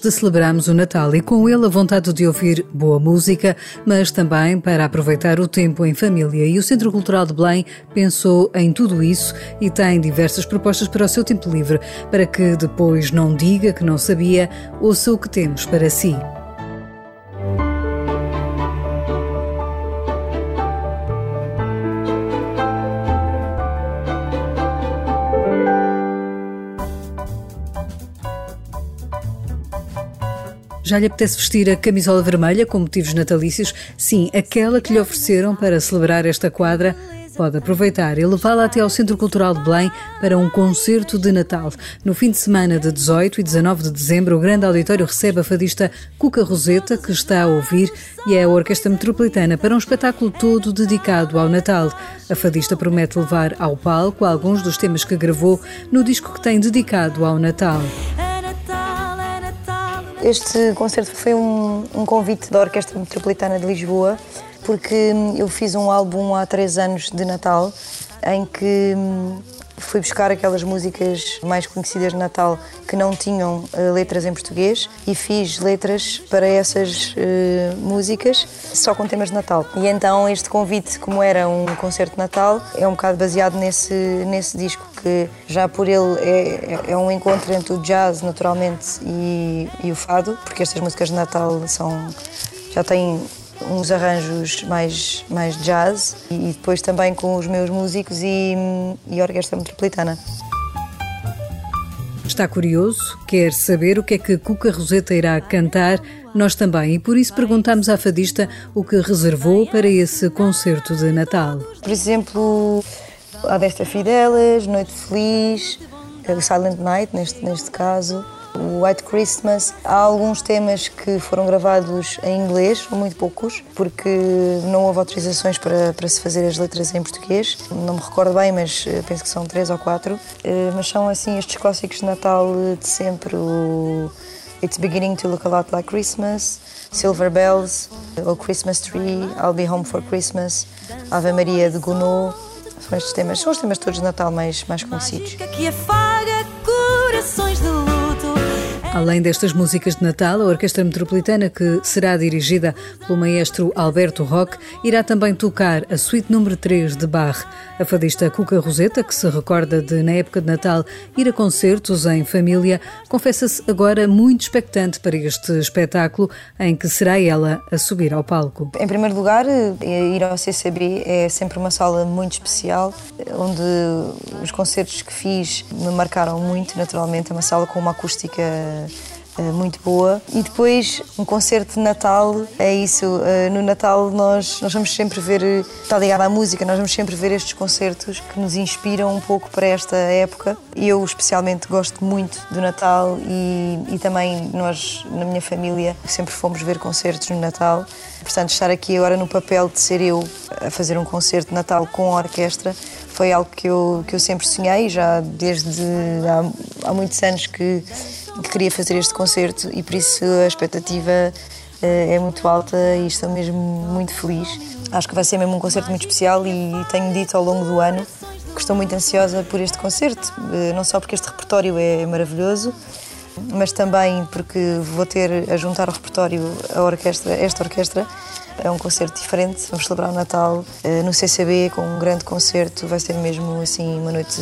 de celebrarmos o Natal e com ele a vontade de ouvir boa música, mas também para aproveitar o tempo em família. E o Centro Cultural de Belém pensou em tudo isso e tem diversas propostas para o seu tempo livre, para que depois não diga que não sabia, ouça o que temos para si. Já lhe apetece vestir a camisola vermelha com motivos natalícios? Sim, aquela que lhe ofereceram para celebrar esta quadra. Pode aproveitar e levá-la até ao Centro Cultural de Belém para um concerto de Natal. No fim de semana de 18 e 19 de dezembro, o grande auditório recebe a fadista Cuca Roseta, que está a ouvir, e é a Orquestra Metropolitana para um espetáculo todo dedicado ao Natal. A fadista promete levar ao palco alguns dos temas que gravou no disco que tem dedicado ao Natal. Este concerto foi um, um, convite da Orquestra Metropolitana de Lisboa, porque eu fiz um álbum há três anos de Natal, em que fui buscar aquelas músicas mais conhecidas de Natal que não tinham uh, letras em português e fiz letras para essas uh, músicas só com temas de Natal. E então este convite, como era um concerto de Natal, é um bocado baseado nesse, nesse disco que já por ele é, é um encontro entre o jazz, naturalmente, e, e o fado, porque estas músicas de Natal são já têm uns arranjos mais, mais jazz e depois também com os meus músicos e, e a Orquestra Metropolitana. Está curioso? Quer saber o que é que Cuca Roseta irá cantar? Nós também, e por isso perguntamos à fadista o que reservou para esse concerto de Natal. Por exemplo, a Desta Fidelas, Noite Feliz, Silent Night, neste, neste caso, o White Christmas. Há alguns temas que foram gravados em inglês, muito poucos, porque não houve autorizações para, para se fazer as letras em português. Não me recordo bem, mas eh, penso que são três ou quatro. Eh, mas são assim estes clássicos de Natal de sempre. O It's Beginning to Look a Lot Like Christmas, Silver Bells, O Christmas Tree, I'll Be Home for Christmas, Ave Maria de Gounod. São estes temas, são os temas todos de Natal mais, mais conhecidos. Além destas músicas de Natal, a Orquestra Metropolitana, que será dirigida pelo maestro Alberto Roque, irá também tocar a suíte número 3 de Bach. A fadista Cuca Roseta, que se recorda de, na época de Natal, ir a concertos em família, confessa-se agora muito expectante para este espetáculo, em que será ela a subir ao palco. Em primeiro lugar, ir ao CCB é sempre uma sala muito especial, onde os concertos que fiz me marcaram muito, naturalmente. É uma sala com uma acústica eh, muito boa. E depois um concerto de Natal, é isso. Eh, no Natal nós, nós vamos sempre ver, está ligado à música, nós vamos sempre ver estes concertos que nos inspiram um pouco para esta época. Eu especialmente gosto muito do Natal e, e também nós, na minha família, sempre fomos ver concertos no Natal. Portanto, estar aqui agora no papel de ser eu a fazer um concerto de Natal com a orquestra foi algo que eu, que eu sempre sonhei, já desde há, há muitos anos que queria fazer este concerto e por isso a expectativa eh, é muito alta e estou mesmo muito feliz. Acho que vai ser mesmo um concerto muito especial e tenho dito ao longo do ano que estou muito ansiosa por este concerto, eh, não só porque este repertório é maravilhoso, mas também porque vou ter a juntar ao repertório a orquestra, esta orquestra. É um concerto diferente, vamos celebrar o Natal eh, no CCB com um grande concerto, vai ser mesmo assim uma noite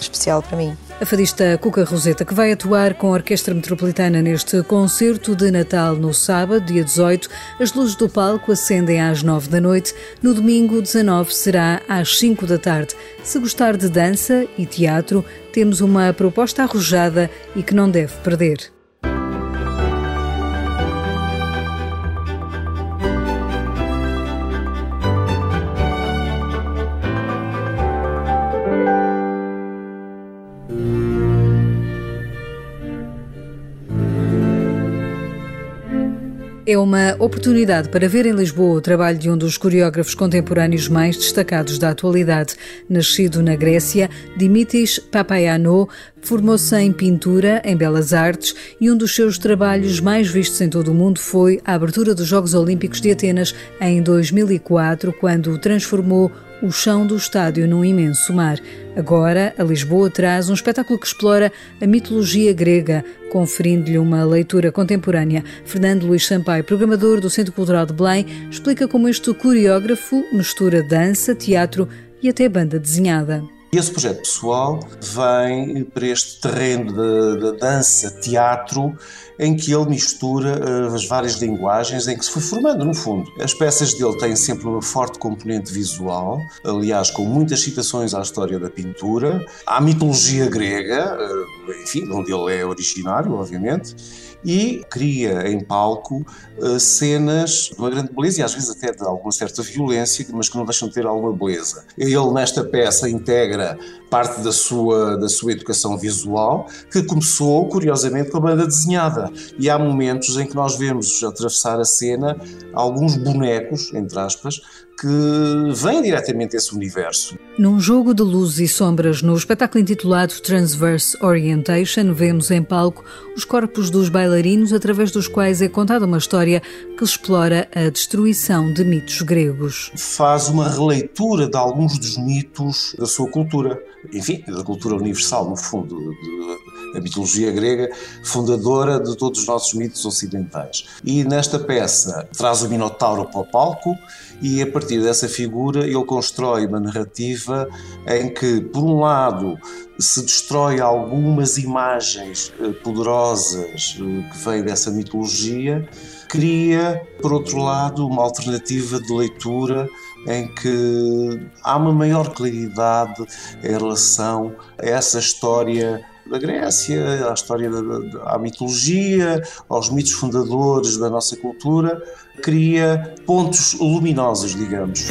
especial para mim. A fadista Cuca Roseta, que vai atuar com a Orquestra Metropolitana neste concerto de Natal no sábado, dia 18. As luzes do palco acendem às 9 da noite. No domingo, 19, será às 5 da tarde. Se gostar de dança e teatro, temos uma proposta arrojada e que não deve perder. É uma oportunidade para ver em Lisboa o trabalho de um dos coreógrafos contemporâneos mais destacados da atualidade. Nascido na Grécia, Dimitris Papaianou formou-se em pintura, em belas artes e um dos seus trabalhos mais vistos em todo o mundo foi a abertura dos Jogos Olímpicos de Atenas em 2004, quando transformou o chão do estádio num imenso mar. Agora, a Lisboa traz um espetáculo que explora a mitologia grega, conferindo-lhe uma leitura contemporânea. Fernando Luís Sampaio, programador do Centro Cultural de Belém, explica como este coreógrafo mistura dança, teatro e até banda desenhada. E esse projeto pessoal vem para este terreno da dança, teatro, em que ele mistura uh, as várias linguagens em que se foi formando, no fundo. As peças dele têm sempre uma forte componente visual, aliás, com muitas citações à história da pintura, à mitologia grega, enfim, onde ele é originário, obviamente e cria em palco uh, cenas de uma grande beleza e às vezes até de alguma certa violência, mas que não deixam de ter alguma beleza. Ele, nesta peça, integra parte da sua, da sua educação visual, que começou, curiosamente, com a banda desenhada. E há momentos em que nós vemos atravessar a cena alguns bonecos, entre aspas, que vêm diretamente desse universo. Num jogo de luzes e sombras, no espetáculo intitulado Transverse Orientation, vemos em palco os corpos dos bailarinos através dos quais é contada uma história que explora a destruição de mitos gregos. Faz uma releitura de alguns dos mitos da sua cultura, enfim, da cultura universal, no fundo, da mitologia grega, fundadora de todos os nossos mitos ocidentais. E nesta peça traz o Minotauro para o palco e a partir dessa figura ele constrói uma narrativa em que, por um lado, se destrói algumas imagens eh, poderosas eh, que vêm dessa mitologia, cria, por outro lado, uma alternativa de leitura em que há uma maior claridade em relação a essa história da Grécia, à história da, da à mitologia, aos mitos fundadores da nossa cultura, cria pontos luminosos, digamos.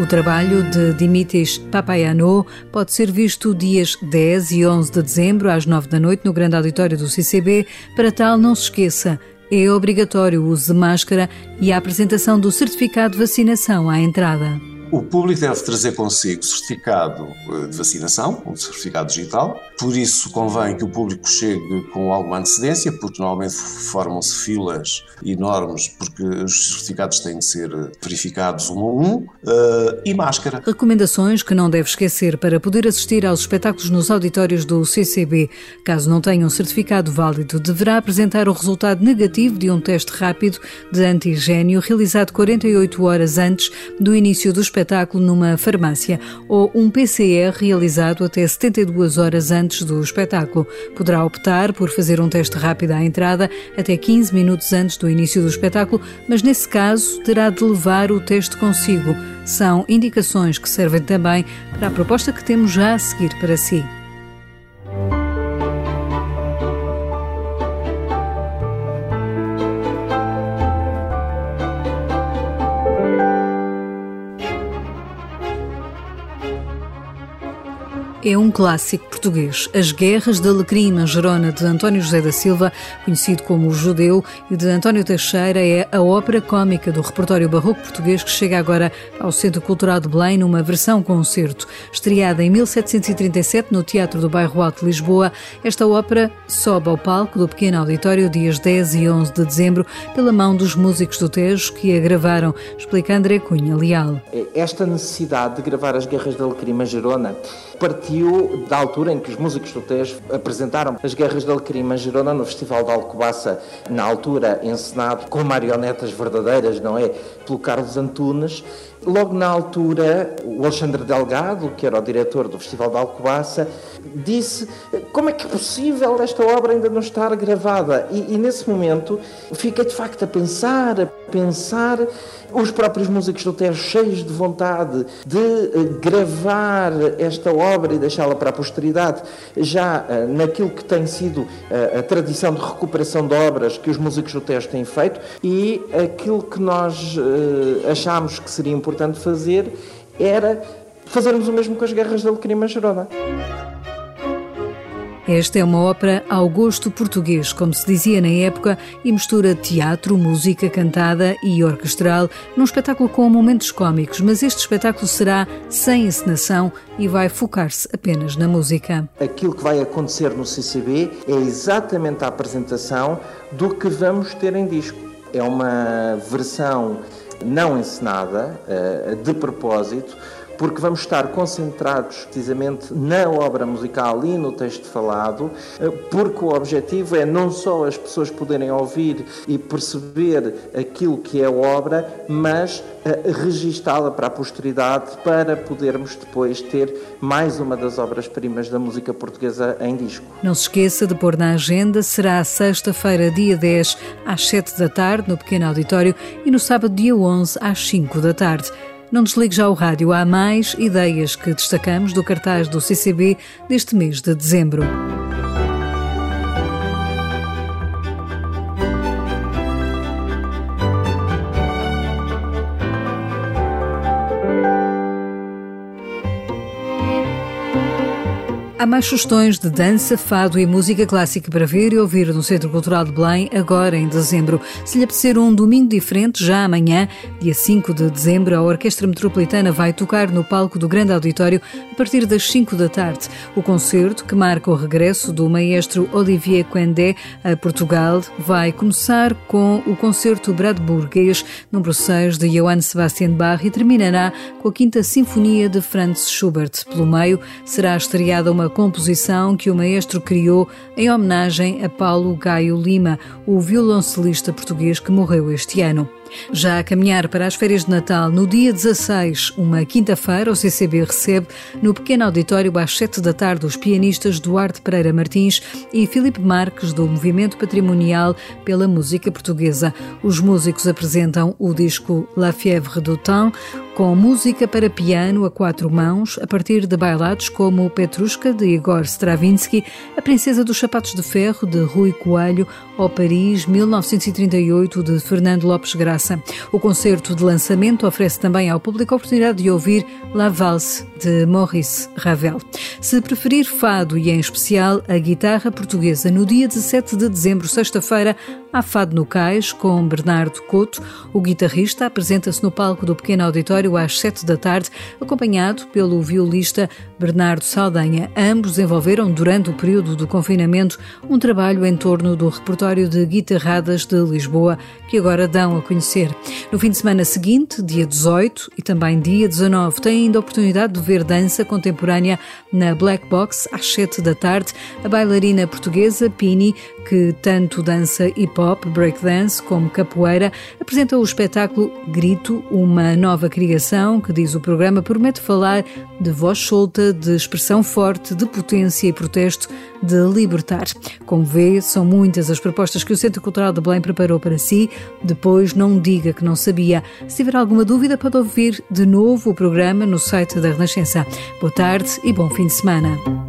O trabalho de Dimitris Papaianou pode ser visto dias 10 e 11 de dezembro, às 9 da noite, no grande auditório do CCB. Para tal, não se esqueça, é obrigatório o uso de máscara e a apresentação do certificado de vacinação à entrada. O público deve trazer consigo certificado eh, de vacinação, um certificado digital. Por isso, convém que o público chegue com alguma antecedência, porque normalmente formam-se filas enormes, porque os certificados têm de ser verificados um a um, uh, e máscara. Recomendações que não deve esquecer para poder assistir aos espetáculos nos auditórios do CCB. Caso não tenha um certificado válido, deverá apresentar o resultado negativo de um teste rápido de antigênio realizado 48 horas antes do início do espetáculo numa farmácia ou um PCR realizado até 72 horas antes do espetáculo. Poderá optar por fazer um teste rápido à entrada até 15 minutos antes do início do espetáculo, mas nesse caso terá de levar o teste consigo. São indicações que servem também para a proposta que temos já a seguir para si. É um clássico português. As Guerras da Alecrim Manjerona, de António José da Silva, conhecido como o Judeu, e de António Teixeira, é a ópera cómica do repertório barroco português que chega agora ao Centro Cultural de Belém numa versão concerto. Estreada em 1737 no Teatro do Bairro Alto de Lisboa, esta ópera sobe ao palco do pequeno auditório dias 10 e 11 de dezembro pela mão dos músicos do Tejo que a gravaram, explica André Cunha Leal. Esta necessidade de gravar as Guerras da Alecrim Manjerona partiu da altura em que os músicos do Tejo apresentaram as Guerras da Alecrim Manjerona no Festival de Alcobaça, na altura encenado com marionetas verdadeiras, não é? Pelo Carlos Antunes. Logo na altura, o Alexandre Delgado, que era o diretor do Festival de Alcobaça, disse como é que é possível esta obra ainda não estar gravada? E, e nesse momento fiquei de facto a pensar, a pensar os próprios músicos do Tejo cheios de vontade de eh, gravar esta obra e deixá-la para a posteridade, já eh, naquilo que tem sido eh, a tradição de recuperação de obras que os músicos do Tejo têm feito e aquilo que nós achámos que seria importante fazer era fazermos o mesmo com as guerras da Alecrim Manjerona. Esta é uma ópera ao gosto português, como se dizia na época, e mistura teatro, música cantada e orquestral num espetáculo com momentos cômicos, mas este espetáculo será sem encenação e vai focar-se apenas na música. Aquilo que vai acontecer no CCB é exatamente a apresentação do que vamos ter em disco. É uma versão não encenada, eh, de propósito, porque vamos estar concentrados precisamente na obra musical e no texto falado, eh, porque o objetivo é não só as pessoas poderem ouvir e perceber aquilo que é a obra, mas eh, registá-la para a posteridade para podermos depois ter mais uma das obras-primas da música portuguesa em disco. Não se esqueça de pôr na agenda, será sexta-feira, dia 10, às 7 da tarde, no pequeno auditório, e no sábado, dia 11, às 5 da tarde. Não desligue já o rádio, há mais ideias que destacamos do cartaz do CCB deste mês de dezembro. Há mais sugestões de dança, fado e música clássica para ver e ouvir no Centro Cultural de Belém, agora em dezembro. Se lhe apetecer um domingo diferente, já amanhã, dia 5 de dezembro, a Orquestra Metropolitana vai tocar no palco do Grande Auditório a partir das 5 da tarde. O concerto, que marca o regresso do maestro Olivier Coendé a Portugal, vai começar com o concerto Bradburguês, número 6 de Johann Sebastian Bach e terminará com a Quinta Sinfonia de Franz Schubert. Pelo meio, será estreada uma composição que o maestro criou em homenagem a Paulo Gaio Lima, o violoncelista português que morreu este ano. Já a caminhar para as férias de Natal, no dia 16, uma quinta-feira, o CCB recebe no pequeno auditório às 7 da tarde os pianistas Duarte Pereira Martins e Filipe Marques do Movimento Patrimonial pela Música Portuguesa. Os músicos apresentam o disco La Fièvre du Temps, com música para piano a quatro mãos, a partir de bailados como Petrushka, de Igor Stravinsky, A Princesa dos Sapatos de Ferro, de Rui Coelho, ou Paris, 1938, de Fernando Lopes Graça. O concerto de lançamento oferece também ao público a oportunidade de ouvir La Valse, de Maurice Ravel. Se preferir fado e, em especial, a guitarra portuguesa, no dia 17 de dezembro, sexta-feira, há Fado no Cais, com Bernardo Couto. O guitarrista apresenta-se no palco do pequeno auditório às 7 da tarde, acompanhado pelo violista Bernardo Saldanha. Ambos envolveram, durante o período do confinamento, um trabalho em torno do repertório de guitarradas de Lisboa, que agora dão a conhecer. No fim de semana seguinte, dia 18 e também dia 19, tem ainda a oportunidade de ver dança contemporânea na Black Box às 7 da tarde. A bailarina portuguesa Pini, que tanto dança hip hop, breakdance como capoeira, apresenta o espetáculo Grito, uma nova criação que, diz o programa, promete falar de voz solta, de expressão forte, de potência e protesto, de libertar. Como vê, são muitas as propostas que o Centro Cultural de Belém preparou para si. Depois, não diga que não sabia. Se tiver alguma dúvida, pode ouvir de novo o programa no site da Renascença. Boa tarde e bom fim de semana.